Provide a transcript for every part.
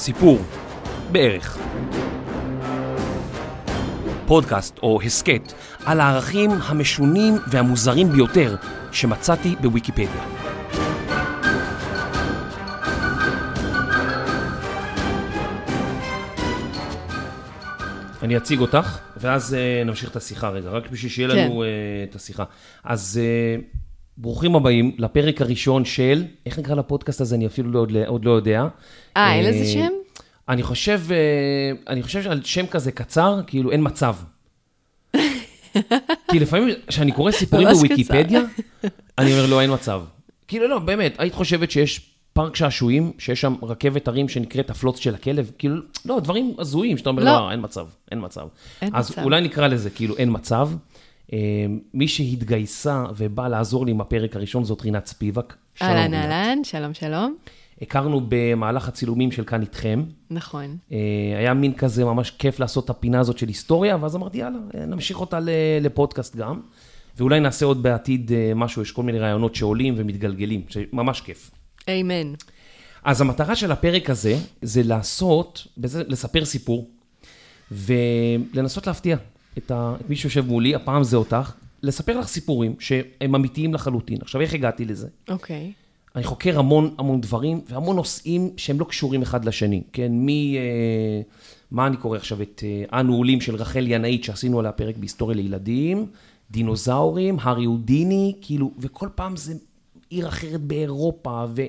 סיפור, בערך. פודקאסט או הסכת על הערכים המשונים והמוזרים ביותר שמצאתי בוויקיפדיה. אני אציג אותך, ואז uh, נמשיך את השיחה רגע, רק בשביל שיהיה כן. לנו uh, את השיחה. אז uh, ברוכים הבאים לפרק הראשון של, איך נקרא לפודקאסט הזה? אני אפילו לא, עוד, עוד לא יודע. אה, אין לזה אה, שם? אני חושב, אה, אני חושב שעל שם כזה קצר, כאילו אין מצב. כי לפעמים כשאני קורא סיפורים בוויקיפדיה, אני אומר, לא, אין מצב. כאילו, לא, באמת, היית חושבת שיש פארק שעשועים, שיש שם רכבת הרים שנקראת הפלוץ של הכלב? כאילו, לא, דברים הזויים, שאתה אומר, לא. אין מצב, אין מצב. אז. אולי נקרא לזה, כאילו, אין מצב. אה, מי שהתגייסה ובאה לעזור לי עם הפרק הראשון זאת רינת ספיבק. אהלן. אהלן, שלום, שלום. הכרנו במהלך הצילומים של כאן איתכם. נכון. אה, היה מין כזה ממש כיף לעשות את הפינה הזאת של היסטוריה, ואז אמרתי, יאללה, נמשיך אותה לפודקאסט גם, ואולי נעשה עוד בעתיד אה, משהו, יש כל מיני רעיונות שעולים ומתגלגלים, שממש כיף. איימן. אז המטרה של הפרק הזה, זה לעשות, לספר סיפור, ולנסות להפתיע את, ה, את מי שיושב מולי, הפעם זה אותך, לספר לך סיפורים שהם אמיתיים לחלוטין. עכשיו, איך הגעתי לזה? אוקיי. אני חוקר המון המון דברים, והמון נושאים שהם לא קשורים אחד לשני, כן? מי... אה, מה אני קורא עכשיו? את אה, אנו עולים של רחל ינאית, שעשינו עליה פרק בהיסטוריה לילדים, דינוזאורים, הארי הודיני, כאילו, וכל פעם זה עיר אחרת באירופה, ו...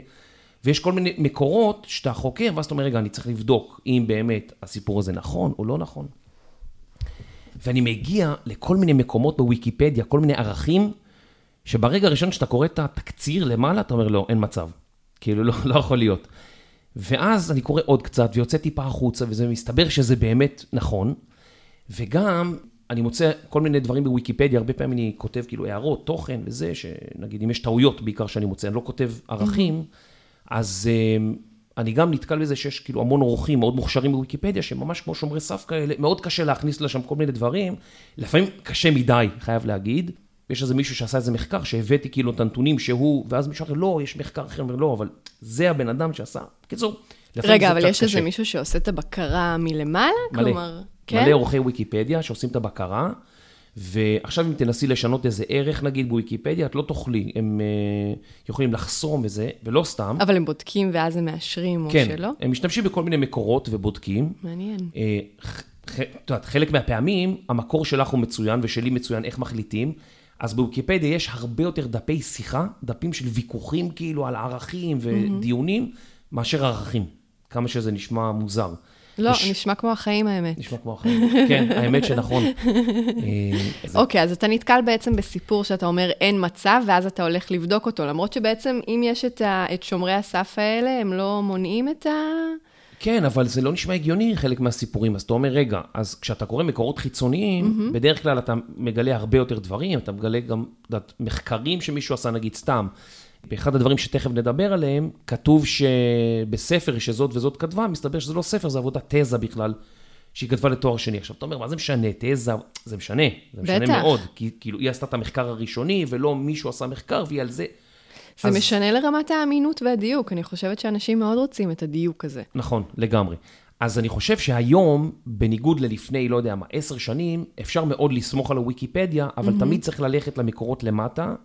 ויש כל מיני מקורות שאתה חוקר, ואז אתה אומר, רגע, אני צריך לבדוק אם באמת הסיפור הזה נכון או לא נכון. ואני מגיע לכל מיני מקומות בוויקיפדיה, כל מיני ערכים, שברגע הראשון שאתה קורא את התקציר למעלה, אתה אומר, לא, אין מצב. כאילו, לא, לא יכול להיות. ואז אני קורא עוד קצת, ויוצא טיפה החוצה, וזה מסתבר שזה באמת נכון. וגם, אני מוצא כל מיני דברים בוויקיפדיה, הרבה פעמים אני כותב כאילו הערות, תוכן וזה, שנגיד, אם יש טעויות בעיקר שאני מוצא, אני לא כותב ערכים, אז אה, אני גם נתקל בזה שיש כאילו המון אורחים מאוד מוכשרים בוויקיפדיה, שהם ממש כמו שומרי סף כאלה, מאוד קשה להכניס לשם כל מיני דברים, לפעמים קשה מדי, חייב להגיד. יש איזה מישהו שעשה איזה מחקר, שהבאתי כאילו את הנתונים שהוא, ואז מישהו אחר, לא, יש מחקר אחר, אומר, לא, אבל זה הבן אדם שעשה. בקיצור, רגע, אבל יש איזה. מישהו שעושה את הבקרה מלמעלה? מלא. כלומר, כן? מלא עורכי ויקיפדיה שעושים את הבקרה, ועכשיו אם תנסי לשנות איזה ערך נגיד בוויקיפדיה, את לא תוכלי, הם אה, יכולים לחסום וזה, ולא סתם. אבל הם בודקים ואז הם מאשרים או כן, שלא? הם משתמשים בכל מיני מקורות ובודקים. מעניין. אה, את יודעת, חלק מהפעמים המקור שלך הוא מצוין ושלי מצוין איך מחליטים. אז בוויקיפדיה יש הרבה יותר דפי שיחה, דפים של ויכוחים כאילו על ערכים ודיונים, מאשר ערכים. כמה שזה נשמע מוזר. לא, יש- נשמע כמו החיים האמת. נשמע כמו החיים. כן, האמת שנכון. אה, אוקיי, אז אתה נתקל בעצם בסיפור שאתה אומר אין מצב, ואז אתה הולך לבדוק אותו, למרות שבעצם אם יש את, ה, את שומרי הסף האלה, הם לא מונעים את ה... כן, אבל זה לא נשמע הגיוני חלק מהסיפורים. אז אתה אומר, רגע, אז כשאתה קורא מקורות חיצוניים, mm-hmm. בדרך כלל אתה מגלה הרבה יותר דברים, אתה מגלה גם, יודעת, מחקרים שמישהו עשה, נגיד סתם. באחד הדברים שתכף נדבר עליהם, כתוב שבספר שזאת וזאת כתבה, מסתבר שזה לא ספר, זה עבודת תזה בכלל, שהיא כתבה לתואר שני. עכשיו, אתה אומר, מה זה משנה? תזה, זה משנה, זה משנה בטח. מאוד. כי כאילו, היא עשתה את המחקר הראשוני, ולא מישהו עשה מחקר, והיא על זה. זה אז- משנה לרמת האמינות והדיוק, אני חושבת שאנשים מאוד רוצים את הדיוק הזה. נכון, לגמרי. אז אני חושב שהיום, בניגוד ללפני, לא יודע מה, עשר שנים, אפשר מאוד לסמוך על הוויקיפדיה, אבל mm-hmm. תמיד צריך ללכת למקורות למטה,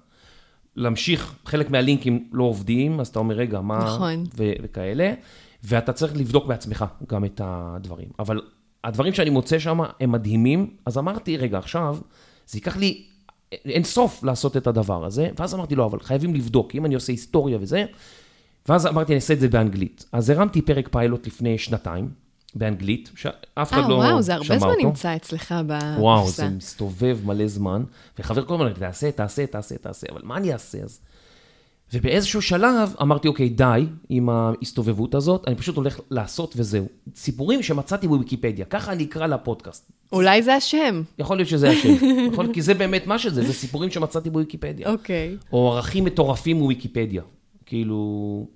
להמשיך, חלק מהלינקים לא עובדים, אז אתה אומר, רגע, מה... נכון. ו- וכאלה, ואתה צריך לבדוק בעצמך גם את הדברים. אבל הדברים שאני מוצא שם הם מדהימים, אז אמרתי, רגע, עכשיו, זה ייקח לי אין סוף לעשות את הדבר הזה, ואז אמרתי, לא, אבל חייבים לבדוק, אם אני עושה היסטוריה וזה, ואז אמרתי, אני אעשה את זה באנגלית. אז הרמתי פרק פיילוט לפני שנתיים, באנגלית, שאף אחד אה, לא שמע אותו. וואו, זה הרבה זמן נמצא אצלך בקופסה. וואו, זה מסתובב מלא זמן, וחבר כל הזמן, תעשה, תעשה, תעשה, תעשה, אבל מה אני אעשה אז? ובאיזשהו שלב אמרתי, אוקיי, די עם ההסתובבות הזאת, אני פשוט הולך לעשות וזהו. סיפורים שמצאתי בוויקיפדיה, ככה אני אקרא לפודקאסט. אולי זה השם. יכול להיות שזה השם, יכול, כי זה באמת מה שזה, זה סיפורים שמצאתי בוויקיפדיה. אוקיי. או ערכים מטורפים מוויקיפדיה. כאילו,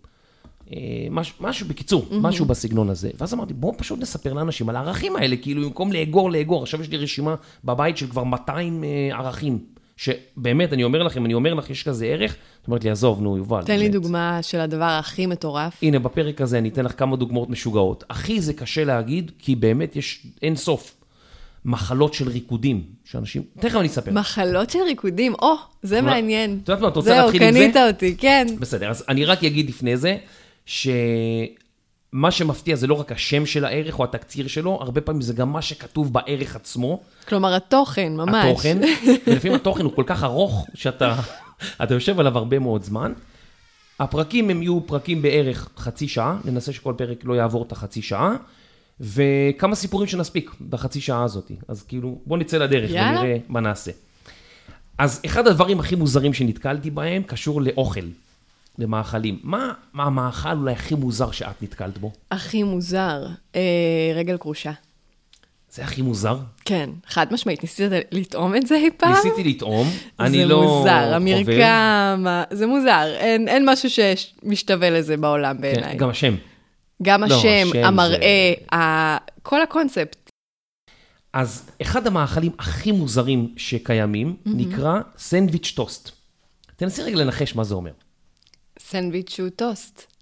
אה, מש, משהו, בקיצור, mm-hmm. משהו בסגנון הזה. ואז אמרתי, בואו פשוט נספר לאנשים על הערכים האלה, כאילו, במקום לאגור, לאגור. עכשיו יש לי רשימה בבית של כבר 200 אה, ערכים שבאמת, אני אומר לכם, אני אומר לך, יש כזה ערך, את אומרת לי, עזוב, נו, יובל. תן לי באמת. דוגמה של הדבר הכי מטורף. הנה, בפרק הזה אני אתן לך כמה דוגמאות משוגעות. אחי, זה קשה להגיד, כי באמת יש אין סוף מחלות של ריקודים, שאנשים... תכף אני אספר. מחלות של ריקודים, או, זה מעניין. את יודעת מה, את רוצה זהו, להתחיל עם זה? קנית אותי, כן. בסדר, אז אני רק אגיד לפני זה, שמה שמפתיע זה לא רק השם של הערך או התקציר שלו, הרבה פעמים זה גם מה שכתוב בערך עצמו, כלומר, התוכן, ממש. התוכן, ולפעמים התוכן הוא כל כך ארוך, שאתה אתה יושב עליו הרבה מאוד זמן. הפרקים הם יהיו פרקים בערך חצי שעה, ננסה שכל פרק לא יעבור את החצי שעה, וכמה סיפורים שנספיק בחצי שעה הזאת. אז כאילו, בוא נצא לדרך יאללה. ונראה מה נעשה. אז אחד הדברים הכי מוזרים שנתקלתי בהם קשור לאוכל, למאכלים. מה, מה המאכל אולי הכי מוזר שאת נתקלת בו? הכי מוזר, אה, רגל כרושה. זה הכי מוזר. כן, חד משמעית. ניסית לטעום את זה אי פעם? ניסיתי לטעום, אני זה לא מוזר, חובב. המרקם, ה- זה מוזר. אין, אין משהו שמשתווה לזה בעולם כן, בעיניי. גם השם. גם לא, השם, השם המראה, ה... כל הקונספט. אז אחד המאכלים הכי מוזרים שקיימים נקרא סנדוויץ' טוסט. תנסי רגע לנחש מה זה אומר. סנדוויץ' הוא טוסט.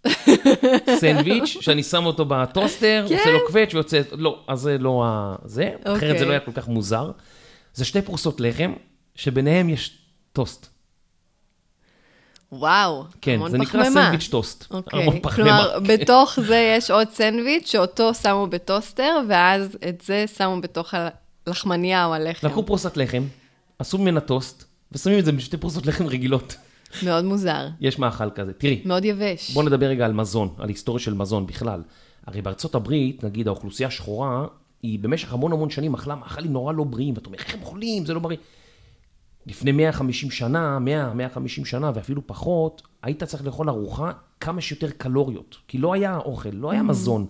סנדוויץ', שאני שם אותו בטוסטר, כן. עושה לו קווץ' ויוצא, לא, אז זה לא ה... זה, אחרת אוקיי. זה לא היה כל כך מוזר. זה שתי פרוסות לחם, שביניהם יש טוסט. וואו, כן, המון זה נקרא פחמימה. סנדוויץ' טוסט. אוקיי, המון פחמימה. כלומר, בתוך זה יש עוד סנדוויץ' שאותו שמו בטוסטר, ואז את זה שמו בתוך הלחמניה או הלחם. לקחו פרוסת לחם, עשו ממנה טוסט, ושמים את זה בשתי פרוסות לחם רגילות. מאוד מוזר, יש מאכל כזה. תראי, מאוד יבש. בוא נדבר רגע על מזון, על היסטוריה של מזון בכלל. הרי בארצות הברית, נגיד, האוכלוסייה השחורה, היא במשך המון המון שנים אכלה מאכלים נורא לא בריאים, ואתה אומר, איך הם אוכלים, זה לא בריא. לפני 150 שנה, 100, 150 שנה ואפילו פחות, היית צריך לאכול ארוחה כמה שיותר קלוריות, כי לא היה אוכל, לא היה מזון.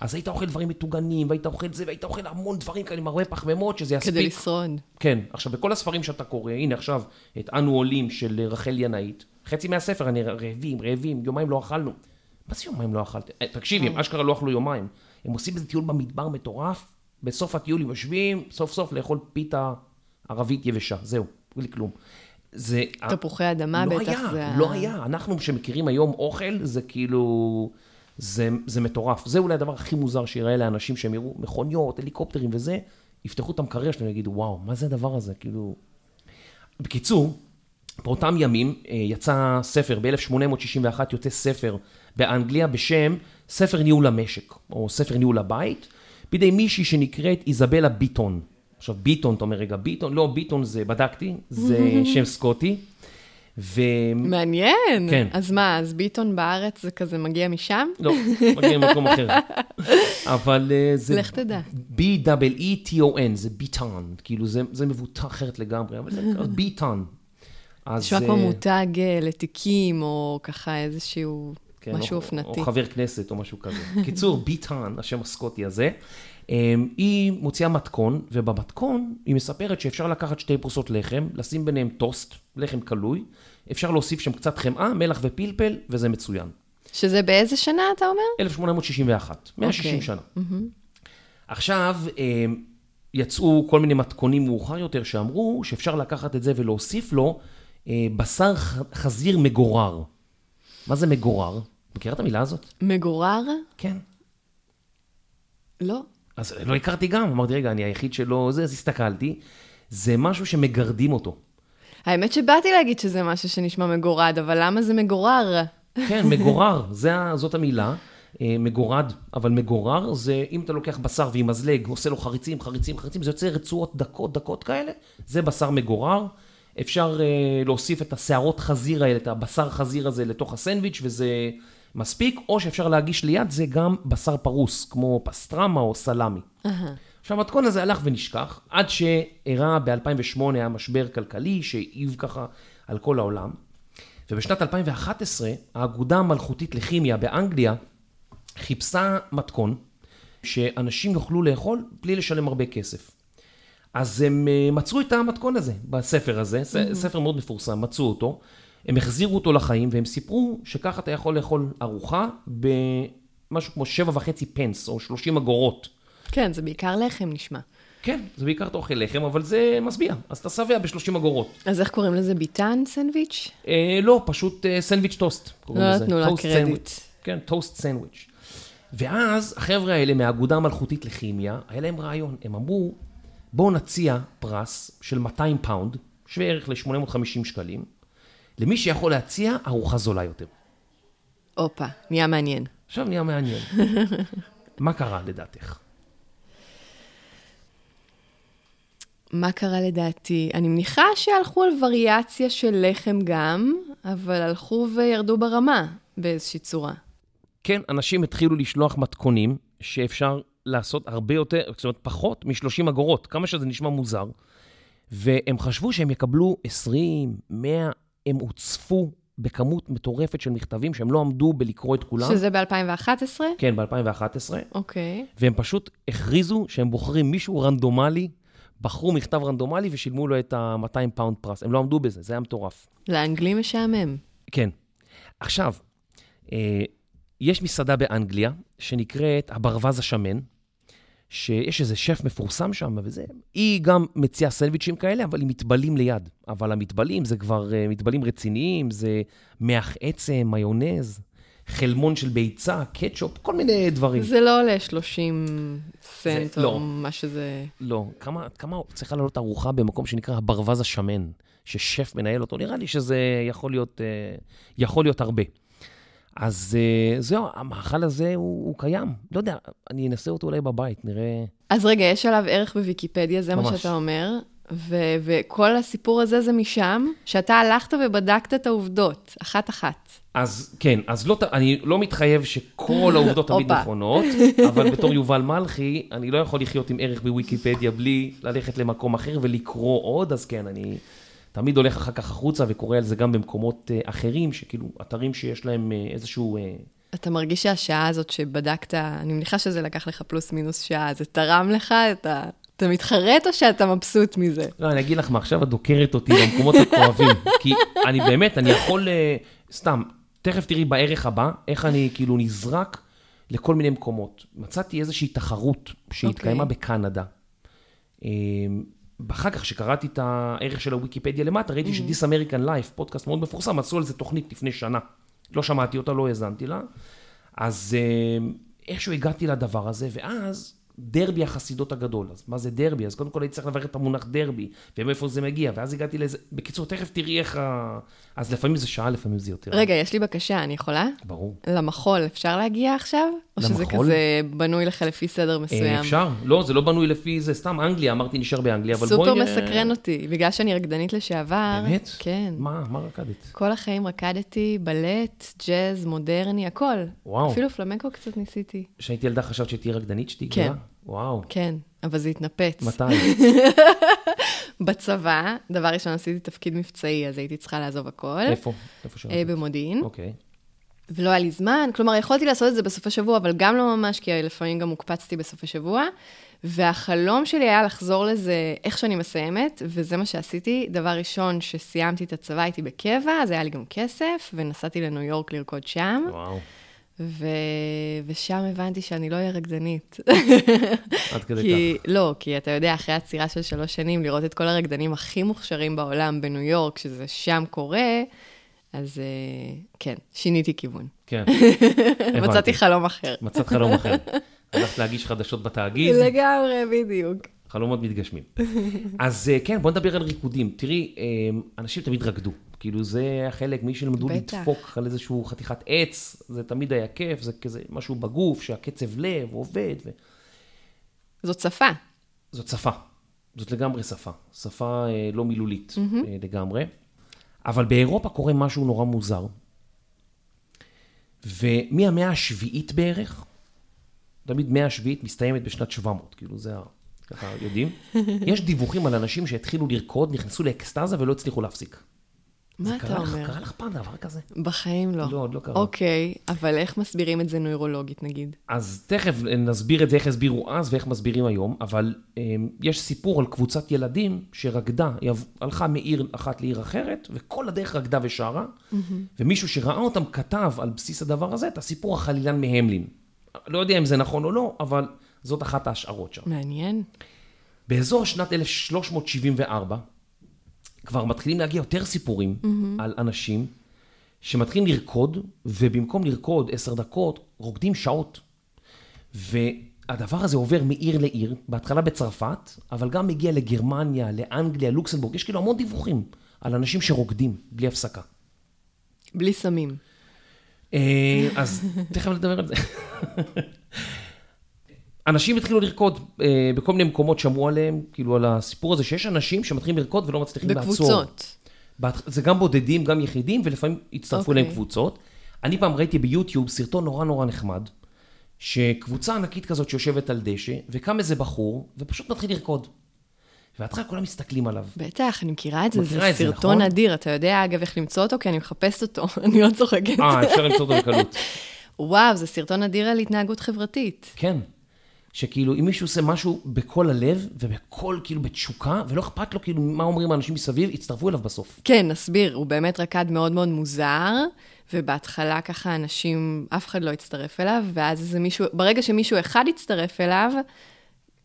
אז היית אוכל דברים מטוגנים, והיית אוכל זה, והיית אוכל המון דברים כאלה עם הרבה פחמימות, שזה יספיק. כדי לשרוד. כן, עכשיו בכל הספרים שאתה קורא, הנה עכשיו את אנו עולים של רחל ינאית, חצי מהספר אני רעבים, רעבים, יומיים לא אכלנו. מה זה יומיים לא אכלתם? אה, תקשיבי, הם אשכרה לא אכלו יומיים. הם עושים איזה טיול במדבר מטורף, בסוף הטיול הם יושבים, סוף סוף לאכול פיתה ערבית יבשה, זהו, בלי כלום. זה... תפוחי אדמה לא בטח היה, זה ה- לא היה. אנחנו שמכירים היום אוכל, זה כאילו... זה, זה מטורף. זה אולי הדבר הכי מוזר שיראה לאנשים שהם יראו מכוניות, הליקופטרים וזה, יפתחו את המקרר שלהם ויגידו, וואו, מה זה הדבר הזה? כאילו... בקיצור, באותם ימים אה, יצא ספר, ב-1861 יוצא ספר באנגליה בשם ספר ניהול המשק, או ספר ניהול הבית, בידי מישהי שנקראת איזבלה ביטון. עכשיו, ביטון, אתה אומר, רגע, ביטון, לא, ביטון זה, בדקתי, זה שם סקוטי. ו... מעניין. כן. אז מה, אז ביטון בארץ זה כזה מגיע משם? לא, מגיע ממקום אחר. אבל אה, זה... לך תדע. B-E-E-T-O-N, זה ביטון, כאילו זה, זה מבוטא אחרת לגמרי, אבל זה ביטון. אז... נשמע כמו אה, מותג אה, לתיקים, או ככה איזשהו כן, משהו או, אופנתי. או חבר כנסת או משהו כזה. קיצור, ביטן, השם הסקוטי הזה, היא מוציאה מתכון, ובמתכון היא מספרת שאפשר לקחת שתי פרוסות לחם, לשים ביניהם טוסט, לחם קלוי, אפשר להוסיף שם קצת חמאה, מלח ופלפל, וזה מצוין. שזה באיזה שנה, אתה אומר? 1861, 160 אוקיי. שנה. עכשיו, אמ, יצאו כל מיני מתכונים מאוחר יותר שאמרו שאפשר לקחת את זה ולהוסיף לו אה, בשר חזיר מגורר. מה זה מגורר? מכירה את המילה הזאת? מגורר? כן. לא. אז לא הכרתי גם, אמרתי, רגע, אני היחיד שלא זה, אז הסתכלתי. זה משהו שמגרדים אותו. האמת שבאתי להגיד שזה משהו שנשמע מגורד, אבל למה זה מגורר? כן, מגורר, זה, זאת המילה. אה, מגורד, אבל מגורר זה אם אתה לוקח בשר ועם מזלג, עושה לו חריצים, חריצים, חריצים, זה יוצא רצועות דקות, דקות כאלה, זה בשר מגורר. אפשר אה, להוסיף את השערות חזיר האלה, את הבשר חזיר הזה לתוך הסנדוויץ' וזה מספיק, או שאפשר להגיש ליד זה גם בשר פרוס, כמו פסטרמה או סלמי. עכשיו, המתכון הזה הלך ונשכח, עד שאירע ב-2008 היה משבר כלכלי שהעיב ככה על כל העולם. ובשנת 2011, האגודה המלכותית לכימיה באנגליה חיפשה מתכון שאנשים יוכלו לאכול בלי לשלם הרבה כסף. אז הם אה, מצאו את המתכון הזה בספר הזה, ס- ספר מאוד מפורסם, מצאו אותו, הם החזירו אותו לחיים והם סיפרו שככה אתה יכול לאכול ארוחה במשהו כמו שבע וחצי פנס או 30 אגורות. כן, זה בעיקר לחם נשמע. כן, זה בעיקר אתה אוכל לחם, אבל זה משביע, אז אתה שבע ב-30 אגורות. אז איך קוראים לזה? Beeton סנדוויץ'? אה, לא, פשוט אה, סנדוויץ' טוסט. לא. נתנו לה קרדיט. כן, טוסט סנדוויץ'. ואז החבר'ה האלה מהאגודה המלכותית לכימיה, היה להם רעיון. הם אמרו, בואו נציע פרס של 200 פאונד, שווה ערך ל-850 שקלים, למי שיכול להציע ארוחה זולה יותר. הופה, נהיה מעניין. עכשיו נהיה מעניין. מה קרה לדעתך? מה קרה לדעתי? אני מניחה שהלכו על וריאציה של לחם גם, אבל הלכו וירדו ברמה באיזושהי צורה. כן, אנשים התחילו לשלוח מתכונים שאפשר לעשות הרבה יותר, זאת אומרת, פחות מ-30 אגורות, כמה שזה נשמע מוזר. והם חשבו שהם יקבלו 20, 100, הם הוצפו בכמות מטורפת של מכתבים שהם לא עמדו בלקרוא את כולם. שזה ב-2011? כן, ב-2011, אוקיי. והם פשוט הכריזו שהם בוחרים מישהו רנדומלי, בחרו מכתב רנדומלי ושילמו לו את ה-200 פאונד פרס. הם לא עמדו בזה, זה היה מטורף. לאנגלי משעמם. כן. עכשיו, אה, יש מסעדה באנגליה שנקראת הברווז השמן, שיש איזה שף מפורסם שם, וזה, היא גם מציעה סנדוויצ'ים כאלה, אבל עם מטבלים ליד. אבל המטבלים זה כבר אה, מטבלים רציניים, זה מח עצם, מיונז, חלמון של ביצה, קטשופ, כל מיני דברים. זה לא עולה 30 סנט זה- לא. או מה שזה... לא, כמה, כמה צריכה לעלות ארוחה במקום שנקרא הברווז השמן, ששף מנהל אותו? נראה לי שזה יכול להיות, אה, יכול להיות הרבה. אז אה, זהו, המאכל הזה הוא, הוא קיים. לא יודע, אני אנסה אותו אולי בבית, נראה... אז רגע, יש עליו ערך בוויקיפדיה, זה מה ממש. שאתה אומר, ו- וכל הסיפור הזה זה משם, שאתה הלכת ובדקת את העובדות, אחת-אחת. אז כן, אז לא, אני לא מתחייב שכל העובדות תמיד. נכונות, אבל בתור יובל מלכי, אני לא יכול לחיות עם ערך בוויקיפדיה בלי ללכת למקום אחר ולקרוא עוד, אז כן, אני תמיד הולך אחר כך החוצה וקורא על זה גם במקומות אה, אחרים, שכאילו, אתרים שיש להם אה, איזשהו... אה, אתה מרגיש שהשעה הזאת שבדקת, אני מניחה שזה לקח לך פלוס מינוס שעה, זה תרם לך? אתה, אתה מתחרט או שאתה מבסוט מזה? לא, אני אגיד לך מה, עכשיו את דוקרת אותי במקומות הכואבים, כי אני באמת, אני יכול, סתם, תכף תראי בערך הבא, איך אני כאילו נזרק לכל מיני מקומות. מצאתי איזושהי תחרות שהתקיימה אוקיי. בקנדה. אחר כך, כשקראתי את הערך של הוויקיפדיה למטה, ראיתי ש-This American Life, פודקאסט מאוד מפורסם, עשו על זה תוכנית לפני שנה. לא שמעתי אותה, לא האזנתי לה. אז אה, איכשהו הגעתי לדבר הזה, ואז דרבי החסידות הגדול. אז מה זה דרבי? אז קודם כל הייתי צריך לברך את המונח דרבי, ומאיפה זה מגיע, ואז הגעתי לאיזה... בקיצור, תכף תראי איך ה... אז לפעמים זה שעה, לפעמים זה יותר. רגע, יש לי בקשה, אני יכולה? ברור. למחול אפשר להגיע עכשיו? או שזה למחול? כזה בנוי לך לפי סדר מסוים? אה, אפשר? לא, זה לא בנוי לפי זה, סתם אנגליה, אמרתי נשאר באנגליה, אבל סופר בואי... אה, מסקרן אותי, בגלל שאני רקדנית לשעבר. באמת? כן. מה, מה רקדת? כל החיים רקדתי, בלט, ג'אז, מודרני, הכל. וואו. אפילו פלמנקו קצת ניסיתי. כשהייתי ילדה חשבת שתהיי רקדנית שתהיי כן. גדולה? וואו. כן, אבל זה התנפץ. מתי? בצבא, דבר ראשון עשיתי תפקיד מבצעי, אז הייתי צריכה לעזוב הכל. איפה? איפה אה, שירתת? במודיעין, אוקיי. ולא היה לי זמן, כלומר, יכולתי לעשות את זה בסופי שבוע, אבל גם לא ממש, כי לפעמים גם הוקפצתי בסופי שבוע. והחלום שלי היה לחזור לזה איך שאני מסיימת, וזה מה שעשיתי. דבר ראשון, שסיימתי את הצבא, הייתי בקבע, אז היה לי גם כסף, ונסעתי לניו יורק לרקוד שם, וואו. ו... ושם הבנתי שאני לא אהיה רקדנית. עד כדי כי, כך. לא, כי אתה יודע, אחרי עצירה של שלוש שנים, לראות את כל הרקדנים הכי מוכשרים בעולם בניו יורק, שזה שם קורה, אז אה, כן, שיניתי כיוון. כן. מצאתי הבנתי. חלום אחר. מצאת חלום אחר. הלכת להגיש חדשות בתאגיד, לגמרי, בדיוק. חלומות מתגשמים. אז אה, כן, בוא נדבר על ריקודים. תראי, אה, אנשים תמיד רקדו. כאילו זה החלק, מי שלמדו בטח. לדפוק על איזשהו חתיכת עץ, זה תמיד היה כיף, זה כזה משהו בגוף, שהקצב לב עובד. ו... זאת שפה. זאת שפה. זאת לגמרי שפה. שפה לא מילולית אה, לגמרי. אבל באירופה קורה משהו נורא מוזר. ומהמאה השביעית בערך, תמיד מאה השביעית מסתיימת בשנת 700, כאילו זה ה... ככה יודעים. יש דיווחים על אנשים שהתחילו לרקוד, נכנסו לאקסטזה ולא הצליחו להפסיק. מה אתה קרה לך- אומר? קרה לך פעם דבר כזה? בחיים לא. לא, עוד לא קרה. אוקיי, אבל איך מסבירים את זה נוירולוגית, נגיד? אז תכף נסביר את זה, איך הסבירו אז ואיך מסבירים היום, אבל um, יש סיפור על קבוצת ילדים שרקדה, היא הלכה מעיר אחת לעיר אחרת, וכל הדרך רקדה ושרה, ומישהו שראה אותם כתב על בסיס הדבר הזה את הסיפור החלילן מהמלין. לא יודע אם זה נכון או לא, אבל זאת אחת ההשערות שם. מעניין. באזור שנת 1374, כבר מתחילים להגיע יותר סיפורים mm-hmm. על אנשים שמתחילים לרקוד, ובמקום לרקוד עשר דקות, רוקדים שעות. והדבר הזה עובר מעיר לעיר, בהתחלה בצרפת, אבל גם מגיע לגרמניה, לאנגליה, לוקסמבורג, יש כאילו המון דיווחים על אנשים שרוקדים בלי הפסקה. בלי סמים. אה, אז תכף נדבר על זה. אנשים התחילו לרקוד אה, בכל מיני מקומות, שמעו עליהם, כאילו על הסיפור הזה, שיש אנשים שמתחילים לרקוד ולא מצליחים לעצור. בקבוצות. זה גם בודדים, גם יחידים, ולפעמים הצטרפו okay. אוקיי. להם קבוצות. אני פעם ראיתי ביוטיוב סרטון נורא נורא נחמד, שקבוצה ענקית כזאת שיושבת על דשא, וקם איזה בחור, ופשוט מתחיל לרקוד. בהתחלה כולם מסתכלים עליו. בטח, אני מכירה את זה, מכירה זה את זה, סרטון נכון? אדיר. אתה יודע, אגב, איך למצוא אותו? כי אני מחפשת אותו, אני לא צוחקת. אה, אפשר למצוא אותו בקלות. וואו, זה סרטון אדיר על התנהגות חברתית. כן. שכאילו, אם מישהו עושה משהו בכל הלב, ובכל, כאילו, בתשוקה, ולא אכפת לו, כאילו, מה אומרים האנשים מסביב, יצטרפו אליו בסוף. כן, נסביר, הוא באמת רקד מאוד מאוד מוזר, ובהתחלה ככה אנשים, אף אחד לא הצטרף אליו, ואז איזה מישהו, ברגע שמישהו אחד הצטרף אליו,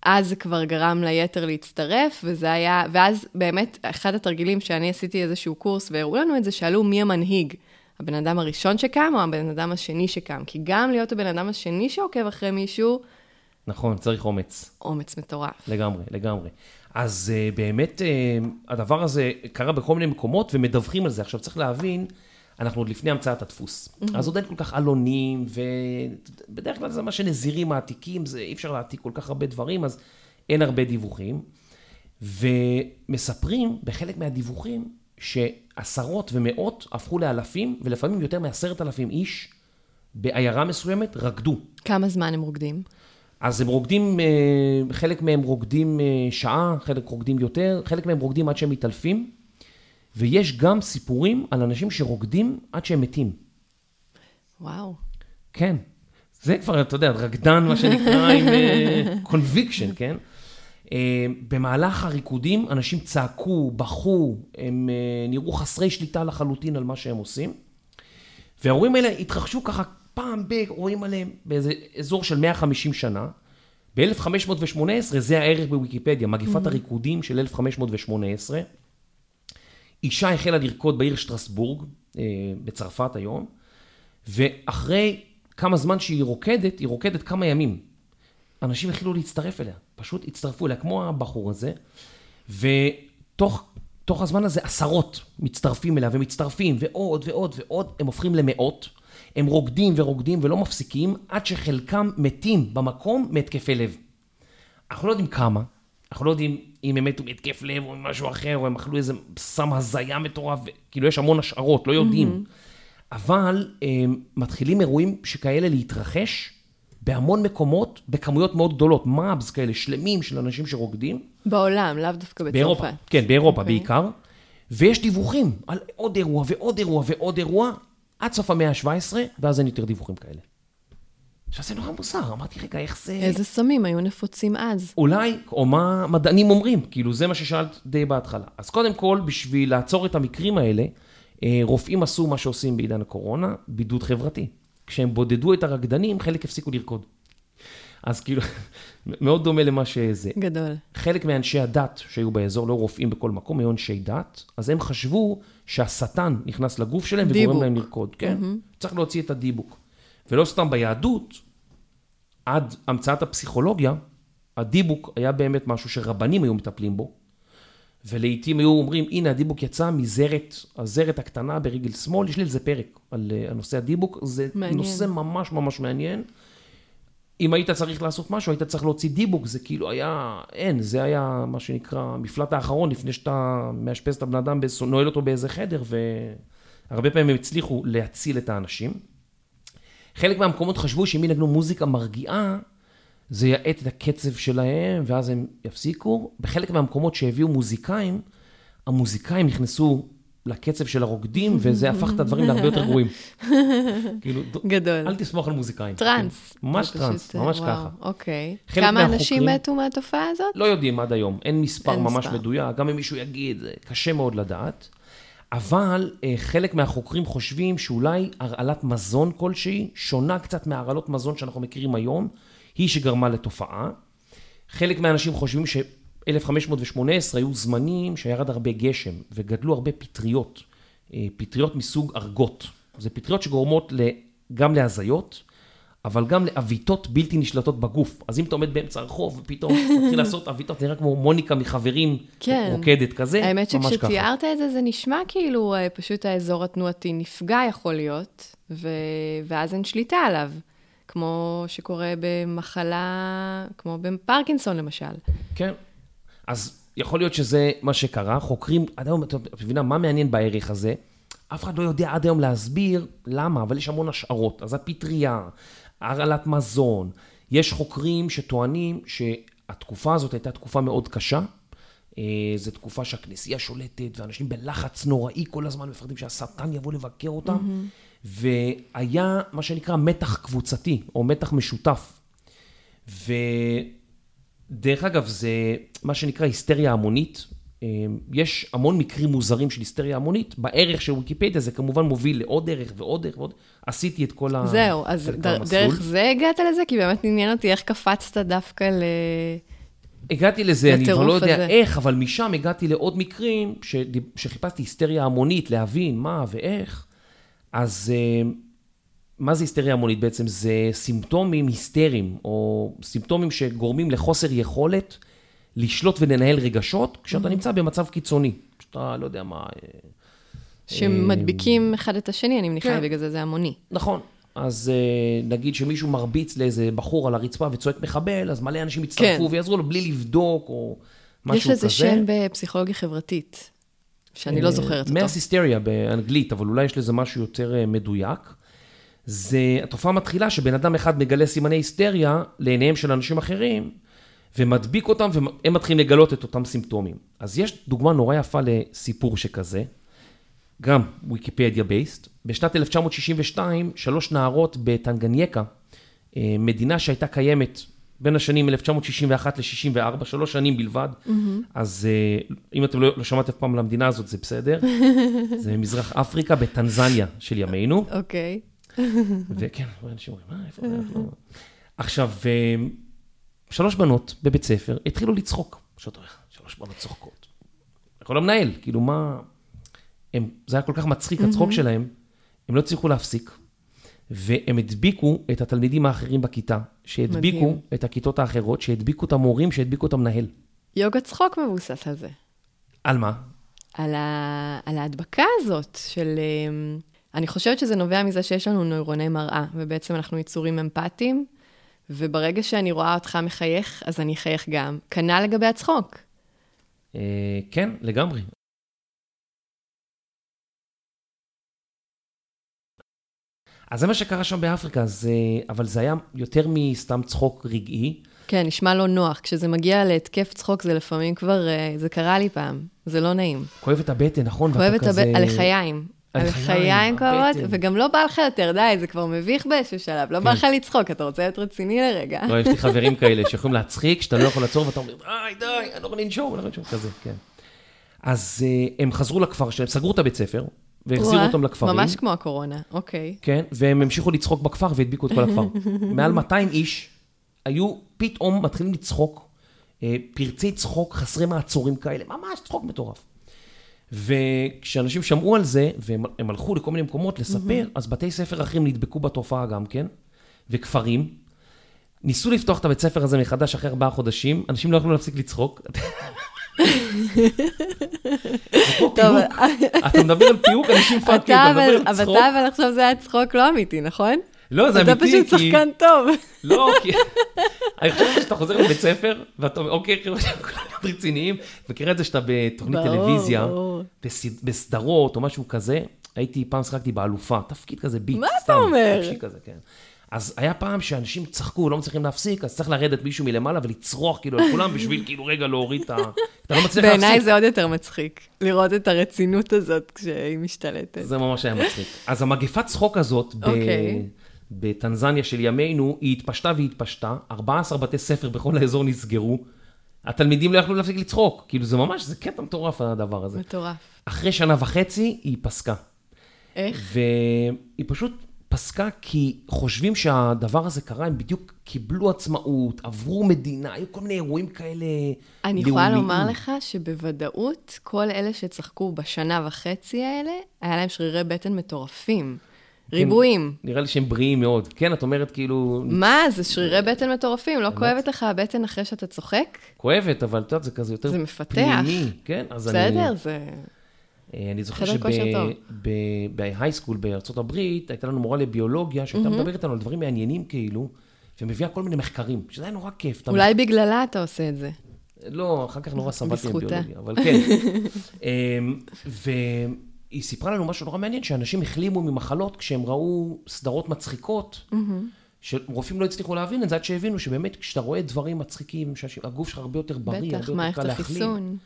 אז זה כבר גרם ליתר להצטרף, וזה היה, ואז באמת, אחד התרגילים שאני עשיתי איזשהו קורס, והראו לנו את זה, שאלו מי המנהיג, הבן אדם הראשון שקם או הבן אדם השני שקם, כי גם להיות הבן אדם השני שעוקב אחרי מישהו, נכון, צריך אומץ. אומץ מטורף. לגמרי, לגמרי. אז uh, באמת uh, הדבר הזה קרה בכל מיני מקומות ומדווחים על זה. עכשיו צריך להבין, אנחנו עוד לפני המצאת הדפוס. Mm-hmm. אז עוד אין כל כך עלונים, ובדרך כלל זה מה שנזירים מעתיקים, זה אי אפשר להעתיק כל כך הרבה דברים, אז אין הרבה דיווחים. ומספרים בחלק מהדיווחים שעשרות ומאות הפכו לאלפים, ולפעמים יותר מעשרת אלפים איש בעיירה מסוימת רקדו. כמה זמן הם רוקדים? אז הם רוקדים, אה, חלק מהם רוקדים אה, שעה, חלק רוקדים יותר, חלק מהם רוקדים עד שהם מתעלפים, ויש גם סיפורים על אנשים שרוקדים עד שהם מתים. וואו. כן. זה כבר, אתה יודע, רקדן, מה שנקרא, עם קונביקשן, כן? אה, במהלך הריקודים, אנשים צעקו, בכו, הם אה, נראו חסרי שליטה לחלוטין על מה שהם עושים. והאירועים האלה התרחשו ככה פעם ב... רואים עליהם באיזה אזור של 150 שנה. ב-1518, זה הערך בוויקיפדיה, מגיפת הריקודים של 1518. אישה החלה לרקוד בעיר שטרסבורג, אה, בצרפת היום, ואחרי כמה זמן שהיא רוקדת, היא רוקדת כמה ימים. אנשים החלו להצטרף אליה, פשוט הצטרפו אליה, כמו הבחור הזה, ותוך תוך הזמן הזה עשרות מצטרפים אליה ומצטרפים, ועוד ועוד ועוד, הם הופכים למאות. הם רוקדים ורוקדים ולא מפסיקים, עד שחלקם מתים במקום מהתקפי לב. אנחנו לא יודעים כמה, אנחנו לא יודעים אם הם מתו מהתקף לב או ממשהו אחר, או הם אכלו איזה סם הזיה מטורף, כאילו יש המון השערות, לא יודעים. Mm-hmm. אבל הם, מתחילים אירועים שכאלה להתרחש בהמון מקומות, בכמויות מאוד גדולות, מאבס כאלה שלמים של אנשים שרוקדים. בעולם, לאו דווקא בצרפת. באירופה, כן, באירופה אוקיי. בעיקר. ויש דיווחים על עוד אירוע ועוד אירוע ועוד אירוע, עד סוף המאה ה-17, ואז אין יותר דיווחים כאלה. עכשיו זה נורא מוזר, אמרתי, רגע, איך זה... איזה סמים היו נפוצים אז? אולי, או מה מדענים אומרים, כאילו זה מה ששאלת די בהתחלה. אז קודם כל, בשביל לעצור את המקרים האלה, אה, רופאים עשו מה שעושים בעידן הקורונה, בידוד חברתי. כשהם בודדו את הרקדנים, חלק הפסיקו לרקוד. אז כאילו, מאוד דומה למה שזה. גדול. חלק מאנשי הדת שהיו באזור, לא רופאים בכל מקום, היו אנשי דת, אז הם חשבו שהשטן נכנס לגוף שלהם דיבוק. וגורם להם לרקוד. כן, mm-hmm. צריך להוציא את הדיבוק. ולא סתם ביהדות, עד המצאת הפסיכולוגיה, הדיבוק היה באמת משהו שרבנים היו מטפלים בו, ולעיתים היו אומרים, הנה הדיבוק יצא מזרת, הזרת הקטנה ברגל שמאל, יש לי על זה פרק, על אה, הנושא הדיבוק, זה מעניין. נושא ממש ממש מעניין. אם היית צריך לעשות משהו, היית צריך להוציא דיבוק, זה כאילו היה, אין, זה היה מה שנקרא המפלט האחרון, לפני שאתה מאשפז את הבן אדם, נועל אותו באיזה חדר, והרבה פעמים הם הצליחו להציל את האנשים. חלק מהמקומות חשבו שאם ינגנו מוזיקה מרגיעה, זה יאט את הקצב שלהם, ואז הם יפסיקו. בחלק מהמקומות שהביאו מוזיקאים, המוזיקאים נכנסו לקצב של הרוקדים, וזה הפך את הדברים להרבה יותר גרועים. כאילו, גדול. אל תסמוך על מוזיקאים. טראנס. כן, ממש טראנס, ממש וואו, ככה. אוקיי. כמה אנשים מתו מהתופעה הזאת? לא יודעים עד היום, אין מספר ממש. מדויק, גם אם מישהו יגיד, קשה מאוד לדעת. אבל אה, חלק מהחוקרים חושבים שאולי הרעלת מזון כלשהי, שונה קצת מהרעלות מזון שאנחנו מכירים היום, היא שגרמה לתופעה. חלק מהאנשים חושבים 1518 היו זמנים שירד הרבה גשם וגדלו הרבה פטריות, אה, פטריות מסוג ארגות. זה פטריות שגורמות גם להזיות, אבל גם לעוויתות בלתי נשלטות בגוף. אז אם אתה עומד באמצע הרחוב ופתאום מתחיל לעשות עוויתות, נראה כמו מוניקה מחברים, כן. רוקדת כזה, ממש האמת ככה. שכשציירת את זה, זה נשמע כאילו אה, פשוט האזור התנועתי נפגע יכול להיות, ו... ואז אין שליטה עליו, כמו שקורה במחלה, כמו בפרקינסון למשל. כן. אז יכול להיות שזה מה שקרה. חוקרים, עד היום, את מבינה, מה מעניין בערך הזה? אף אחד לא יודע עד היום להסביר למה, אבל יש המון השערות. אז הפטריה, הרעלת מזון, יש חוקרים שטוענים שהתקופה הזאת הייתה תקופה מאוד קשה. אה, זו תקופה שהכנסייה שולטת, ואנשים בלחץ נוראי כל הזמן מפחדים שהשטן יבוא לבקר אותם. Mm-hmm. והיה מה שנקרא מתח קבוצתי, או מתח משותף. ודרך אגב, זה מה שנקרא היסטריה המונית. אה, יש המון מקרים מוזרים של היסטריה המונית. בערך של ויקיפדיה זה כמובן מוביל לעוד דרך ועוד דרך ועוד. עשיתי את כל המסלול. זהו, אז דר, דרך זה הגעת לזה? כי באמת עניין אותי איך קפצת דווקא ל... הגעתי לזה, אני כבר לא יודע הזה. איך, אבל משם הגעתי לעוד מקרים שחיפשתי היסטריה המונית, להבין מה ואיך. אז אה, מה זה היסטריה המונית בעצם? זה סימפטומים היסטריים, או סימפטומים שגורמים לחוסר יכולת לשלוט ולנהל רגשות, כשאתה mm-hmm. נמצא במצב קיצוני, שאתה לא יודע מה... אה, שמדביקים אחד את השני, אני מניחה, כן. בגלל זה זה המוני. נכון. אז אה, נגיד שמישהו מרביץ לאיזה בחור על הרצפה וצועק מחבל, אז מלא אנשים יצטרפו כן. ויעזרו לו בלי לבדוק, או משהו כזה. יש לזה שם בפסיכולוגיה חברתית, שאני לא זוכרת אותו. מרס היסטריה באנגלית, אבל אולי יש לזה משהו יותר מדויק. זה, התופעה מתחילה שבן אדם אחד מגלה סימני היסטריה לעיניהם של אנשים אחרים, ומדביק אותם, והם מתחילים לגלות את אותם סימפטומים. אז יש דוגמה נורא יפה לסיפור שכזה, גם ויקיפדיה בייסט. בשנת 1962, שלוש נערות בטנגנייקה, אה, מדינה שהייתה קיימת בין השנים 1961 ל-64, שלוש שנים בלבד. Mm-hmm. אז אה, אם אתם לא, לא שמעתם אף פעם על המדינה הזאת, זה בסדר. זה מזרח אפריקה בטנזניה של ימינו. אוקיי. Okay. וכן, אנשים אומרים, מה, איפה אנחנו... עכשיו, אה, שלוש בנות בבית ספר התחילו לצחוק. שאתה אומר, שלוש בנות צוחקות. יכול המנהל, כאילו מה... הם, זה היה כל כך מצחיק, הצחוק שלהם, הם לא הצליחו להפסיק, והם הדביקו את התלמידים האחרים בכיתה, שהדביקו מדהים. את הכיתות האחרות, שהדביקו את המורים, שהדביקו את המנהל. יוגה צחוק מבוסס על זה. על מה? על, ה... על ההדבקה הזאת של... אני חושבת שזה נובע מזה שיש לנו נוירוני מראה, ובעצם אנחנו יצורים אמפתיים, וברגע שאני רואה אותך מחייך, אז אני אחייך גם. כנ"ל לגבי הצחוק. אה, כן, לגמרי. אז זה מה שקרה שם באפריקה, זה, אבל זה היה יותר מסתם צחוק רגעי. כן, נשמע לא נוח. כשזה מגיע להתקף צחוק, זה לפעמים כבר, אה, זה קרה לי פעם, זה לא נעים. כואב את הבטן, נכון? כואב את הבטן, הלחיים. הלחיים כואבות, וגם לא בא לך יותר, די, זה כבר מביך באיזשהו שלב, לא בא כן. לך לצחוק, אתה רוצה להיות רציני לרגע. לא, יש לי חברים כאלה שיכולים להצחיק, שאתה לא יכול לעצור, ואתה אומר, די, די, אני לא יכול לנשום, אני לא יכול לנשום, כזה, כן. אז אה, הם חזרו לכפר שלהם, סגרו את הבית ספר, והחזירו אותם לכפרים. ממש כמו הקורונה, אוקיי. כן, והם המשיכו לצחוק בכפר והדביקו את כל הכפר. מעל 200 איש היו פתאום מתחילים לצחוק, אה, פרצי צחוק חסרי מעצורים כאלה, ממש צחוק מטורף. וכשאנשים שמעו על זה, והם הלכו לכל מיני מקומות לספר, mm-hmm. אז בתי ספר אחרים נדבקו בתופעה גם כן, וכפרים. ניסו לפתוח את הבית ספר הזה מחדש אחרי ארבעה חודשים, אנשים לא יכלו להפסיק לצחוק. טוב, אתה מדבר על פיוק, אנשים פאקים, אתה מדבר על צחוק. אבל אתה, עכשיו זה היה צחוק לא אמיתי, נכון? לא, זה אמיתי, כי... אתה פשוט שחקן טוב. לא, כי... אני חושב שאתה חוזר לבית ספר, ואתה אומר, אוקיי, כולם רציניים, מכירה את זה שאתה בתוכנית טלוויזיה, בסדרות או משהו כזה, הייתי, פעם שחקתי באלופה, תפקיד כזה ביט, מה אתה אומר? כן. אז היה פעם שאנשים צחקו, לא מצליחים להפסיק, אז צריך לרדת מישהו מלמעלה ולצרוח כאילו על כולם בשביל כאילו רגע להוריד את ה... אתה לא מצליח להפסיק. בעיניי זה עוד יותר מצחיק, לראות את הרצינות הזאת כשהיא משתלטת. זה ממש היה מצחיק. אז המגפת צחוק הזאת, ב... בטנזניה של ימינו, היא התפשטה והתפשטה, 14 בתי ספר בכל האזור נסגרו, התלמידים לא יכלו להפסיק לצחוק, כאילו זה ממש, זה קטע מטורף הדבר הזה. מטורף. אחרי שנה וחצי היא פסקה. איך? והיא פשוט פסקה כי חושבים שהדבר הזה קרה, הם בדיוק קיבלו עצמאות, עברו מדינה, היו כל מיני אירועים כאלה אני יכולה לומר לך שבוודאות, כל אלה שצחקו בשנה וחצי האלה, היה להם שרירי בטן מטורפים. ריבועים. נראה לי שהם בריאים מאוד. כן, את אומרת כאילו... מה, זה שרירי בטן מטורפים, לא כואבת לך הבטן אחרי שאתה צוחק? כואבת, אבל את יודעת, זה כזה יותר זה מפתח. פנימי, כן? אז אני... בסדר, זה... אה, אני זוכר. שבהייסקול בארצות הברית, הייתה לנו מורה לביולוגיה, שהייתה מדברת איתנו על דברים מעניינים כאילו, ומביאה כל מיני מחקרים, שזה היה נורא כיף. אולי בגללה אתה עושה את זה. לא, אחר כך נורא סבלתי בזכותה. מביולוגיה, אבל כן. והיא סיפרה לנו משהו נורא מעניין, שאנשים החלימו ממחלות כשהם ראו סדרות מצחיקות, שרופאים לא הצליחו להבין את זה, עד שהבינו שבאמת כשאתה רואה דברים מצחיקים, שהגוף שלך הרבה יותר בריא, בטח, הרבה יותר מערכת קל להחלים. החיסון.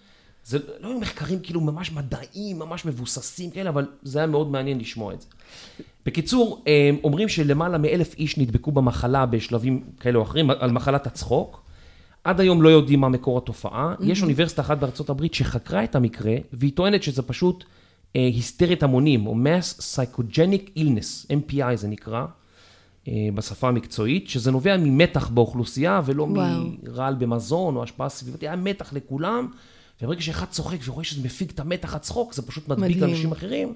זה לא היו מחקרים כאילו ממש מדעיים, ממש מבוססים כאלה, אבל זה היה מאוד מעניין לשמוע את זה. בקיצור, אומרים שלמעלה מאלף איש נדבקו במחלה בשלבים כאלה או אחרים, על מחלת הצחוק. עד היום לא יודעים מה מקור התופעה. יש אוניברסיטה אחת בארצות הברית שחקרה את המקרה, והיא טוענת שזה פשוט היסטריית המונים, או mass psychogenic illness, MPI זה נקרא, אה, בשפה המקצועית, שזה נובע ממתח באוכלוסייה, ולא וואו. מרעל במזון או השפעה סביבתית, היה מתח לכולם, וברגע שאחד צוחק ורואה שזה מפיג את המתח הצחוק, זה פשוט מדביק מדהים. אנשים אחרים,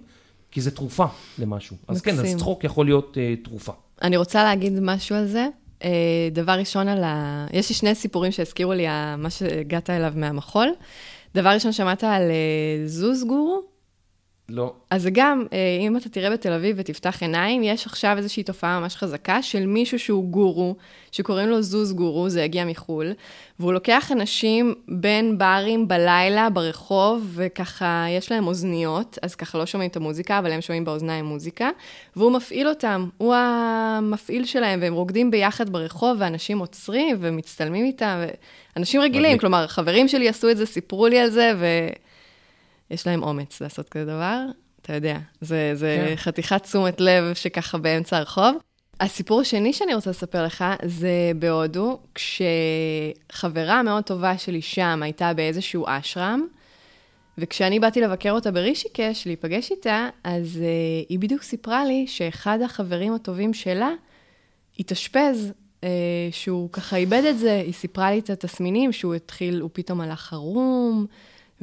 כי זה תרופה למשהו. אז כן, אז מקסים. צחוק יכול להיות אה, תרופה. אני רוצה להגיד משהו על זה. אה, דבר ראשון על ה... יש לי שני סיפורים שהזכירו לי מה שהגעת אליו מהמחול. דבר ראשון, שמעת על אה, זוז גורו? לא. אז גם, אה, אם אתה תראה בתל אביב ותפתח עיניים, יש עכשיו איזושהי תופעה ממש חזקה של מישהו שהוא גורו, שקוראים לו זוז גורו, זה הגיע מחו"ל, והוא לוקח אנשים בין ברים בלילה, ברחוב, וככה יש להם אוזניות, אז ככה לא שומעים את המוזיקה, אבל הם שומעים באוזניים מוזיקה, והוא מפעיל אותם, הוא המפעיל שלהם, והם רוקדים ביחד ברחוב, ואנשים עוצרים ומצטלמים איתם, אנשים רגילים, מדהים. כלומר, חברים שלי עשו את זה, סיפרו לי על זה, ו... יש להם אומץ לעשות כזה דבר, אתה יודע, זה, זה כן. חתיכת תשומת לב שככה באמצע הרחוב. הסיפור השני שאני רוצה לספר לך, זה בהודו, כשחברה מאוד טובה שלי שם הייתה באיזשהו אשרם, וכשאני באתי לבקר אותה ברישיקש, להיפגש איתה, אז uh, היא בדיוק סיפרה לי שאחד החברים הטובים שלה התאשפז, uh, שהוא ככה איבד את זה, היא סיפרה לי את התסמינים, שהוא התחיל, הוא פתאום הלך ערום,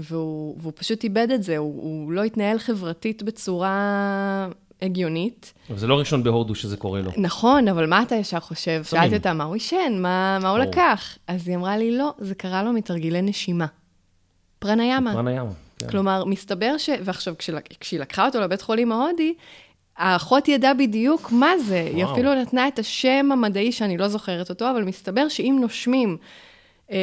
והוא, והוא פשוט איבד את זה, הוא, הוא לא התנהל חברתית בצורה הגיונית. אבל זה לא ראשון בהודו שזה קורה לו. נכון, אבל מה אתה ישר חושב? שאלתי אותה, מה הוא עישן? מה, מה הוא. לקח? אז היא אמרה לי, לא, זה קרה לו מתרגילי נשימה. פרניאמה. הים. כן. כלומר, מסתבר ש... ועכשיו, כשהיא לקחה אותו לבית חולים ההודי, האחות ידעה בדיוק מה זה. היא וואו. אפילו נתנה את השם המדעי שאני לא זוכרת אותו, אבל מסתבר שאם נושמים,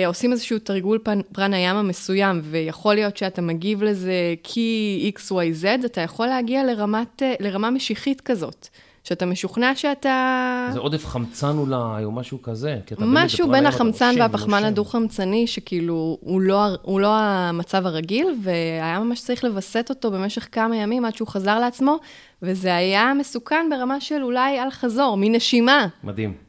עושים איזשהו תרגול פרניאמה מסוים, ויכול להיות שאתה מגיב לזה כי XYZ, אתה יכול להגיע לרמת, אה, לרמה משיחית כזאת. שאתה משוכנע שאתה... זה עודף חמצן אולי, או משהו כזה. משהו בין החמצן נושם והפחמן. הדו-חמצני, שכאילו, הוא לא, הוא לא המצב הרגיל, והיה ממש צריך לווסת אותו במשך כמה ימים עד שהוא חזר לעצמו, וזה היה מסוכן ברמה של אולי על חזור, מנשימה. מדהים.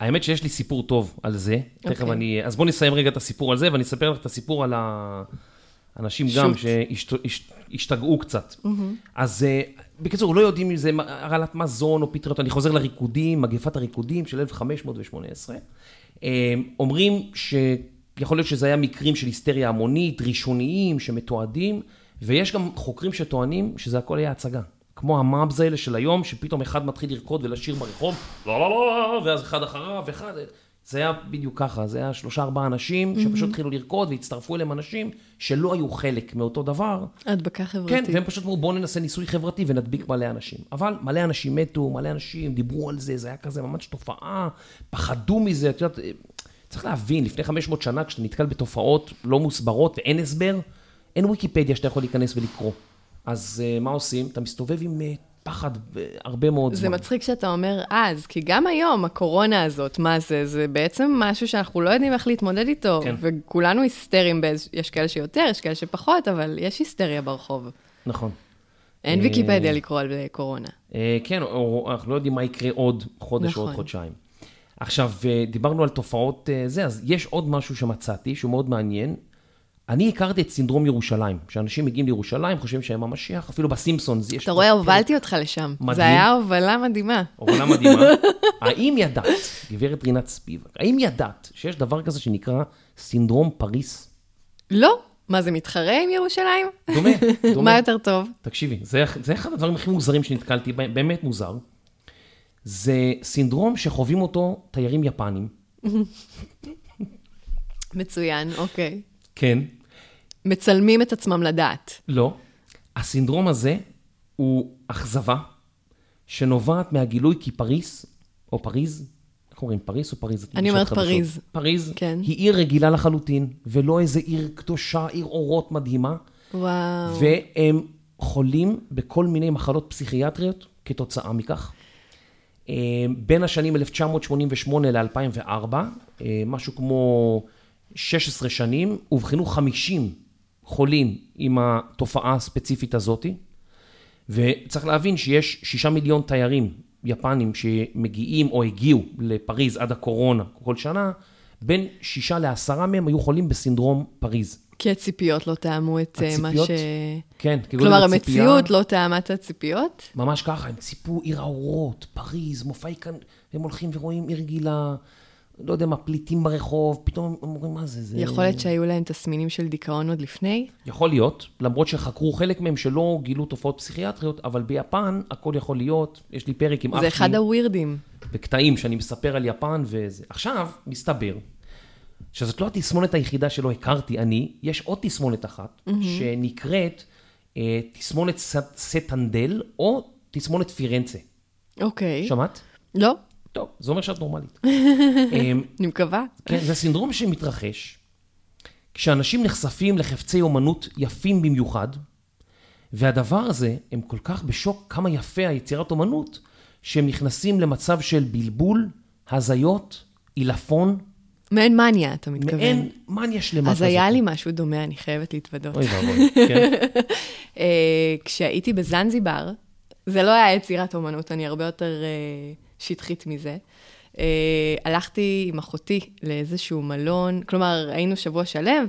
האמת שיש לי סיפור טוב על זה. תכף אוקיי. אני... אז בואו נסיים רגע את הסיפור על זה, ואני אספר לך את הסיפור על האנשים גם שוט. שהשתגעו קצת. אז אה, בקיצור, לא יודעים אם זה הרעלת מזון או פטריות. אני חוזר לריקודים, מגפת הריקודים של 1518. אה, אומרים שיכול להיות שזה היה מקרים של היסטריה המונית, ראשוניים, שמתועדים, ויש גם חוקרים שטוענים שזה הכל היה הצגה. כמו המאבס האלה של היום, שפתאום אחד מתחיל לרקוד ולשיר ברחוב, לא, לא, לא, ואז אחד אחריו, ואחד... זה היה בדיוק ככה, זה היה שלושה ארבעה אנשים שפשוט התחילו לרקוד והצטרפו אליהם אנשים שלא היו חלק מאותו דבר. הדבקה כן, חברתית. והם פשוט אמרו, בואו ננסה ניסוי חברתי ונדביק מלא אנשים. אבל מלא אנשים מתו, מלא אנשים דיברו על זה, זה היה כזה ממש תופעה, פחדו מזה, את יודעת, צריך להבין, לפני 500 שנה, כשאתה נתקל בתופעות לא מוסברות ואין הסבר, אין ויקיפדיה שאתה יכול להיכנס ולקרוא. אז אה, מה עושים? אתה מסתובב עם אה, פחד אה, הרבה מאוד זה זמן. מצחיק שאתה אומר אז, כי גם היום, הקורונה הזאת, מה זה? זה בעצם משהו שאנחנו לא יודעים איך להתמודד איתו, כן. וכולנו היסטריים, באיז... יש כאלה שיותר, יש כאלה שפחות, אבל יש היסטריה ברחוב. נכון. אין ויקיפדיה לקרוא על קורונה. כן, או אנחנו לא יודעים מה יקרה עוד חודש או עוד נכון. חודשיים. עכשיו, דיברנו על תופעות זה, אז יש עוד משהו שמצאתי, שהוא מאוד מעניין. אני הכרתי את סינדרום ירושלים. כשאנשים מגיעים לירושלים, חושבים שהם המשיח, אפילו בסימפסונס יש... אתה רואה, הובלתי אותך לשם. מדהים. זה היה הובלה מדהימה. הובלה מדהימה. האם ידעת, גברת רינת ספיבק, האם ידעת שיש דבר כזה שנקרא סינדרום פריס? לא. מה, זה מתחרה עם ירושלים? דומה, דומה. מה יותר טוב? תקשיבי, זה, זה אחד הדברים הכי מוזרים שנתקלתי בהם, באמת מוזר. זה סינדרום שחווים אותו תיירים יפנים. מצוין, אוקיי. כן. מצלמים את עצמם לדעתי. לא. הסינדרום הזה הוא אכזבה שנובעת מהגילוי כי פריס, או פריז, איך אומרים, פריס או פריז? אני אומרת חדשות. פריז. פריז כן. היא עיר רגילה לחלוטין, ולא איזה עיר קדושה, עיר אורות מדהימה, וואו. והם חולים בכל מיני מחלות פסיכיאטריות כתוצאה מכך. אה, בין השנים 1988 ל-2004, אה, משהו כמו 16 שנים, אובחנו 50 חולים עם התופעה הספציפית הזאתי. וצריך להבין שיש שישה מיליון תיירים יפנים שמגיעים או הגיעו לפריז עד הקורונה כל שנה, בין שישה לעשרה מהם היו חולים בסינדרום פריז. כי הציפיות לא תאמו את אה, מה הציפיות? ש... כן, כלומר, זה ציפייה- המציאות לא תאמה את הציפיות? ממש ככה, הם ציפו עיר האורות, פריז, מופעי כאן, הם הולכים ורואים עיר גילה, לא יודע מה, פליטים ברחוב, פתאום הם אומרים, מה זה, זה... יכול להיות שהיו להם תסמינים של דיכאון עוד לפני? יכול להיות, למרות שחקרו חלק מהם שלא גילו תופעות פסיכיאטריות, אבל ביפן הכל יכול להיות, יש לי פרק עם אח זה שלי, אחד הווירדים. בקטעים שאני מספר על יפן וזה. עכשיו, מסתבר שזאת לא התסמונת היחידה שלא הכרתי אני, יש עוד תסמונת אחת, שנקראת אה, תסמונת סטנדל, או תסמונת פירנצה. אוקיי. שמעת? לא? טוב, זה אומר שאת נורמלית. אמ, אני מקווה. כן, זה סינדרום שמתרחש כשאנשים נחשפים לחפצי אומנות יפים במיוחד, והדבר הזה, הם כל כך בשוק כמה יפה היצירת אומנות, שהם נכנסים למצב של בלבול, הזיות, עילפון, מעין מניה, אתה מתכוון. מעין מניה שלמה אז כזאת. היה לי משהו דומה, אני חייבת להתוודות. אוי ואבוי, כן. אה, כשהייתי בזנזיבר, זה לא היה יצירת אומנות, אני הרבה יותר אה, שטחית מזה. אה, הלכתי עם אחותי לאיזשהו מלון, כלומר, היינו שבוע שלם,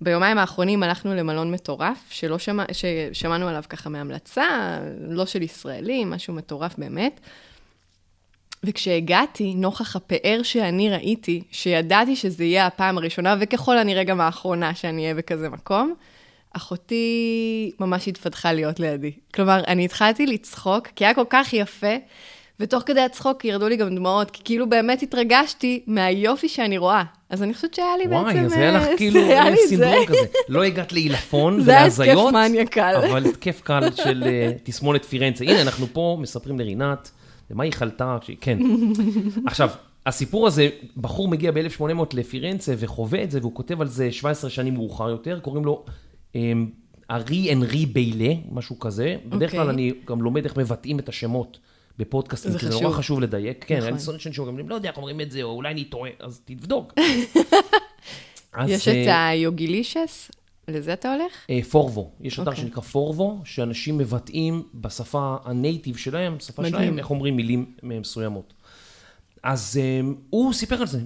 וביומיים האחרונים הלכנו למלון מטורף, שלא שמע, ששמענו עליו ככה מהמלצה, לא של ישראלים, משהו מטורף באמת. וכשהגעתי, נוכח הפאר שאני ראיתי, שידעתי שזה יהיה הפעם הראשונה, וככל הנראה גם האחרונה שאני אהיה בכזה מקום, אחותי ממש התפתחה להיות לידי. כלומר, אני התחלתי לצחוק, כי היה כל כך יפה, ותוך כדי הצחוק ירדו לי גם דמעות, כי כאילו באמת התרגשתי מהיופי שאני רואה. אז אני חושבת שהיה לי וואי, בעצם... אז היה לך אה, כאילו היה לי זה. סינדרום כזה. לא הגעת לעילפון זה היה התקף ולהזיות, מניה. אבל התקף קל של אה, תסמונת פירנצה. הנה, אנחנו פה מספרים לרינת, ומה היא חלתה, כן. עכשיו, הסיפור הזה, בחור מגיע ב-1800 לפירנצה וחווה את זה, והוא כותב על זה 17 שנים מאוחר יותר, קוראים לו אמ, ארי אנרי ביילה, משהו כזה. בדרך כלל אוקיי. אני גם לומד איך מבטאים את השמות בפודקאסטים, כי זה. נורא חשוב לדייק. כן, נכון. אני שונא שאנשים אומרים, לא יודע איך אומרים את זה, או אולי אני טועה, אז תבדוק. יש אה, את ה YouGlish, לזה אתה הולך? אה, Forvo, יש אתר אוקיי. שנקרא Forvo, שאנשים מבטאים בשפה ה native שלהם, בשפה. שלהם, איך אומרים מילים מסוימות. אז אה, הוא סיפר על זה.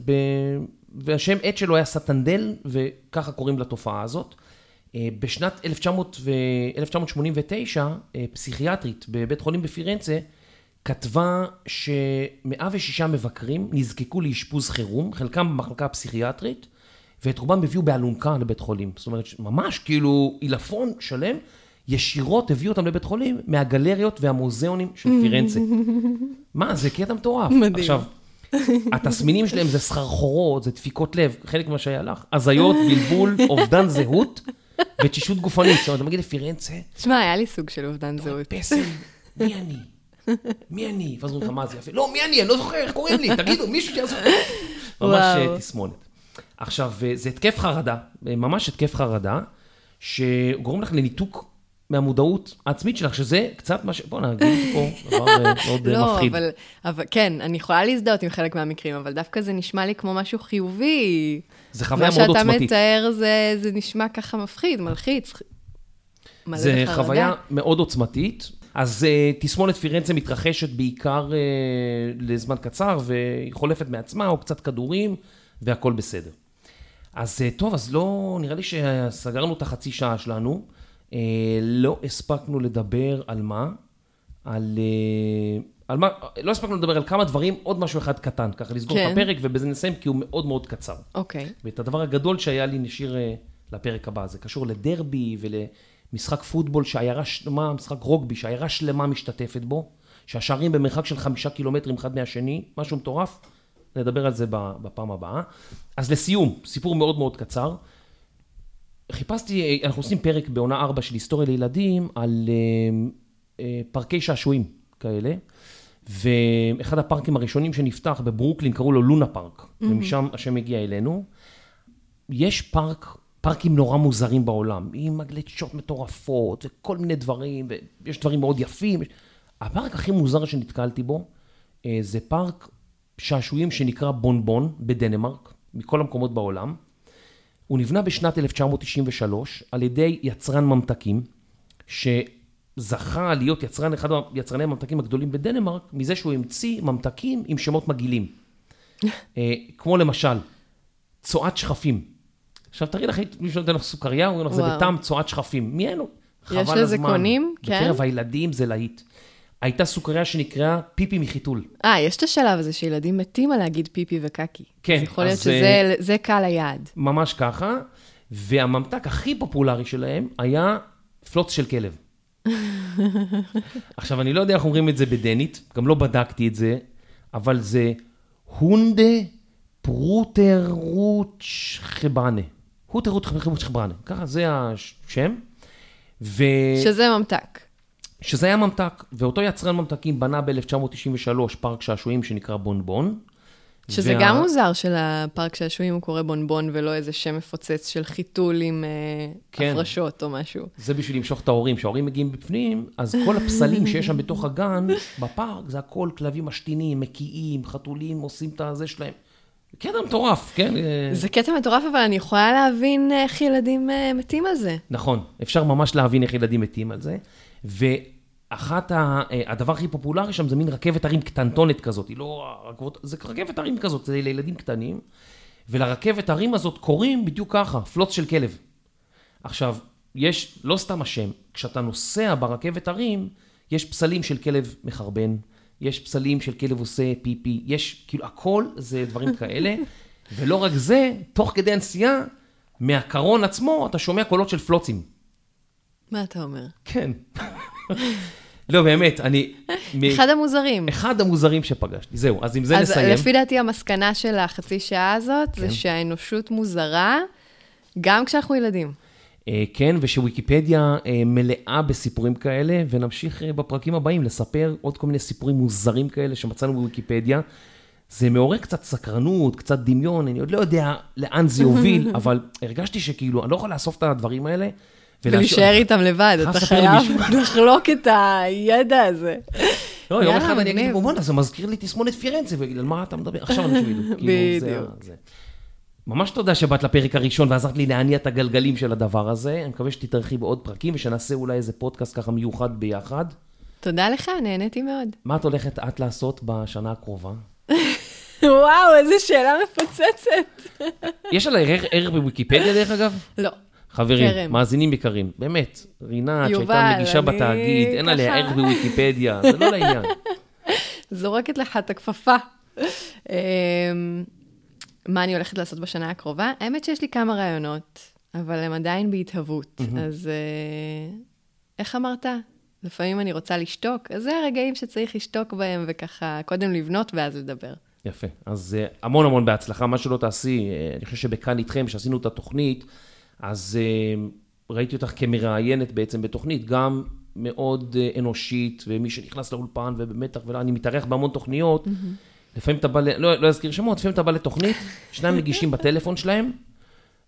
והשם עט שלו היה סטנדל, וככה קוראים לתופעה הזאת. אה, בשנת 1900 ו... 1989, אה, פסיכיאטרית בבית חולים בפירנצה, כתבה ש-106 מבקרים נזקקו לאשפוז חירום, חלקם במחלקה הפסיכיאטרית, ואת רובם הביאו באלונקה לבית חולים. זאת אומרת, ממש כאילו עילפון שלם, ישירות הביאו אותם לבית חולים מהגלריות והמוזיאונים של פירנצה. מה, זה קטע מטורף. מדהים. עכשיו, התסמינים שלהם זה סחרחורות, זה דפיקות לב, חלק ממה שהיה לך, הזיות, בלבול, אובדן זהות ותשישות גופנית. זאת אומרת, אתה מגיע לפירנצה, תשמע, היה לי סוג של אובדן זהות. פסל, מי אני? מי אני? ואז אומרים לך, מה זה יפה? לא, מי אני? אני לא זוכר, איך קוראים לי? תגידו, מישהו שיעזור. ממש. אה, תסמונת. עכשיו, אה, זה התקף חרדה, אה, ממש התקף חרדה, שגורם לך לניתוק מהמודעות העצמית שלך, שזה קצת מה ש... בוא נגיד פה דבר מאוד לא, מפחיד. אבל, אבל כן, אני יכולה להזדהות עם חלק מהמקרים, אבל דווקא זה נשמע לי כמו משהו חיובי. זה חוויה מאוד מה שאתה עוצמתית. מתאר זה, זה נשמע ככה מפחיד, מלחיץ. זה. חוויה מאוד עוצמתית. אז uh, תסמונת פירנצה מתרחשת בעיקר uh, לזמן קצר, והיא חולפת מעצמה, או קצת כדורים, והכל בסדר. אז אה, טוב, אז לא, נראה לי שסגרנו את החצי שעה שלנו. אה, לא הספקנו לדבר על מה? על... אה, על מה? לא הספקנו לדבר על כמה דברים, עוד משהו אחד קטן, ככה לסגור כן. את הפרק, ובזה נסיים, כי הוא מאוד מאוד קצר. אוקיי. ואת הדבר הגדול שהיה לי נשאיר אה, לפרק הבא. זה קשור לדרבי ולמשחק פוטבול שעיירה שלמה, משחק רוגבי שעיירה שלמה משתתפת בו, שהשערים במרחק של חמישה קילומטרים אחד מהשני, משהו מטורף. נדבר על זה בפעם הבאה. אז לסיום, סיפור מאוד מאוד קצר. חיפשתי, אנחנו עושים פרק בעונה 4 של היסטוריה לילדים על אה, אה, פארקי שעשועים כאלה. ואחד הפארקים הראשונים שנפתח בברוקלין, קראו לו לונה פארק, ומשם השם הגיע אלינו. יש פארק, פארקים נורא מוזרים בעולם, עם מגלשות מטורפות וכל מיני דברים, ויש דברים מאוד יפים. הפארק הכי מוזר שנתקלתי בו, אה, זה פארק שעשועים שנקרא בונבון בדנמרק, מכל המקומות בעולם. הוא נבנה בשנת 1993 על ידי יצרן ממתקים, שזכה להיות יצרן, אחד היצרני הממתקים הגדולים בדנמרק, מזה שהוא המציא ממתקים עם שמות מגעילים. אה, כמו למשל, צואת שכפים. עכשיו תראי לך, מישהו נותן לך סוכריה, אומרים לך, זה. בטעם צואת שכפים. מי אין לו? יש לזה. קונים? כן? בקרב הילדים זה להיט. הייתה סוכריה שנקראה פיפי מחיתול. אה, יש את השלב הזה שילדים מתים על להגיד פיפי וקקי. כן, אז יכול להיות אז, שזה זה קהל היעד. ממש ככה, והממתק הכי פופולרי שלהם היה פלוץ של כלב. עכשיו, אני לא יודע איך אומרים את זה בדנית, גם לא בדקתי את זה, אבל זה הונדה פרוטרוץ' חבנה. הוטרוט חבנה, ככה זה השם. ו... שזה ממתק. שזה היה ממתק, ואותו יצרן ממתקים בנה ב-1993 פארק שעשועים שנקרא בונבון. שזה וה- גם מוזר שלפארק שעשועים הוא קורא בונבון ולא איזה שם מפוצץ של חיתול עם אה, כן. הפרשות או משהו. זה בשביל למשוך את ההורים. כשההורים מגיעים בפנים, אז כל הפסלים שיש שם בתוך הגן, בפארק, זה הכל כלבים משתינים, מקיאים, חתולים, עושים את הזה שלהם. קטע מטורף, כן? אה, זה קטע מטורף, אבל אני יכולה להבין איך ילדים אה, מתים על זה. נכון, אפשר ממש להבין איך ילדים מתים על זה. ואחת, ה... אה, הדבר הכי פופולרי שם זה מין רכבת הרים קטנטונת כזאת, היא לא זה רכבת הרים כזאת, זה לילדים קטנים. ולרכבת הרים הזאת קוראים בדיוק ככה, פלוץ של כלב. עכשיו, יש, לא סתם השם, כשאתה נוסע ברכבת הרים, יש פסלים של כלב מחרבן, יש פסלים של כלב עושה פיפי, יש, כאילו, הכל זה דברים כאלה. ולא רק זה, תוך כדי הנסיעה, מהקרון עצמו, אתה שומע קולות של פלוצים. מה אתה אומר? כן. לא, באמת, אני... אחד המוזרים. אחד המוזרים שפגשתי. זהו, אז עם זה אז נסיים. לפי דעתי המסקנה של החצי שעה הזאת, כן. זה שהאנושות מוזרה, גם כשאנחנו ילדים. אה, כן, ושוויקיפדיה אה, מלאה בסיפורים כאלה, ונמשיך אה, בפרקים הבאים לספר עוד כל מיני סיפורים מוזרים כאלה שמצאנו בוויקיפדיה. זה מעורר קצת סקרנות, קצת דמיון, אני עוד לא יודע לאן זה יוביל, אבל הרגשתי שכאילו, אני לא יכול לאסוף את הדברים האלה. ולהישאר איתם לבד, אתה חייב. לחלוק את הידע הזה. לא, יום אחד אני אגיד. בוא'נה, זה מזכיר לי תסמונת פירנצה, ויגיד, על מה אתה מדבר? עכשיו אנשים ידעו. כאילו, בדיוק. ממש תודה שבאת לפרק הראשון ועזרת לי להניע את הגלגלים של הדבר הזה. אני מקווה שתתארחי בעוד פרקים ושנעשה אולי איזה פודקאסט ככה מיוחד ביחד. תודה לך, נהניתי מאוד. מה את הולכת את לעשות בשנה הקרובה? וואו, איזה שאלה מפוצצת. יש עליי ערך- ערך בוויקיפדיה דרך אגב? לא. חברים, כרם. מאזינים יקרים, באמת, רינת שהייתה מגישה אני בתאגיד, אין עליה ערך בוויקיפדיה, זה לא לעניין. זורקת לך את הכפפה. מה אני הולכת לעשות בשנה הקרובה? האמת שיש לי כמה רעיונות, אבל הם עדיין בהתהוות. אז אה, איך אמרת? לפעמים אני רוצה לשתוק, אז זה הרגעים שצריך לשתוק בהם וככה קודם לבנות ואז לדבר. יפה. אז אה, המון המון בהצלחה, מה שלא תעשי, אה, אני חושב שבכאן איתכם, כשעשינו את התוכנית, אז אה, ראיתי אותך כמראיינת בעצם בתוכנית, גם מאוד אנושית, ומי שנכנס לאולפן ובמתח, ואני מתארח בהמון תוכניות, לפעמים אתה בא, ל- לא, לא אזכיר שמות, לפעמים אתה בא לתוכנית, שניים מגישים בטלפון שלהם,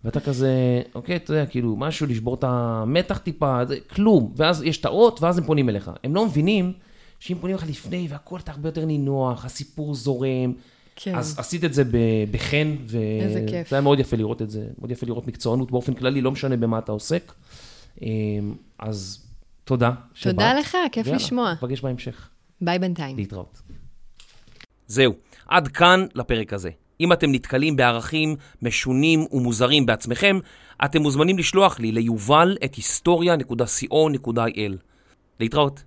ואתה כזה, אוקיי, אתה יודע, כאילו, משהו לשבור את המתח טיפה, זה כלום, ואז יש את האות, ואז הם פונים אליך. הם לא מבינים שאם פונים אליך לפני, והכל אתה הרבה יותר נינוח, הסיפור זורם. כן. אז עשית את זה בחן. וזה היה מאוד יפה לראות את זה, מאוד יפה לראות מקצוענות באופן כללי, לא משנה במה אתה עוסק. אמ, אז תודה שבאת. תודה לך, כיף ויאללה, לשמוע. ניפגש בהמשך. ביי בינתיים. להתראות. זהו, עד כאן לפרק הזה. אם אתם נתקלים בערכים משונים ומוזרים בעצמכם, אתם מוזמנים לשלוח לי ליובל את היסטוריה.co.il. להתראות.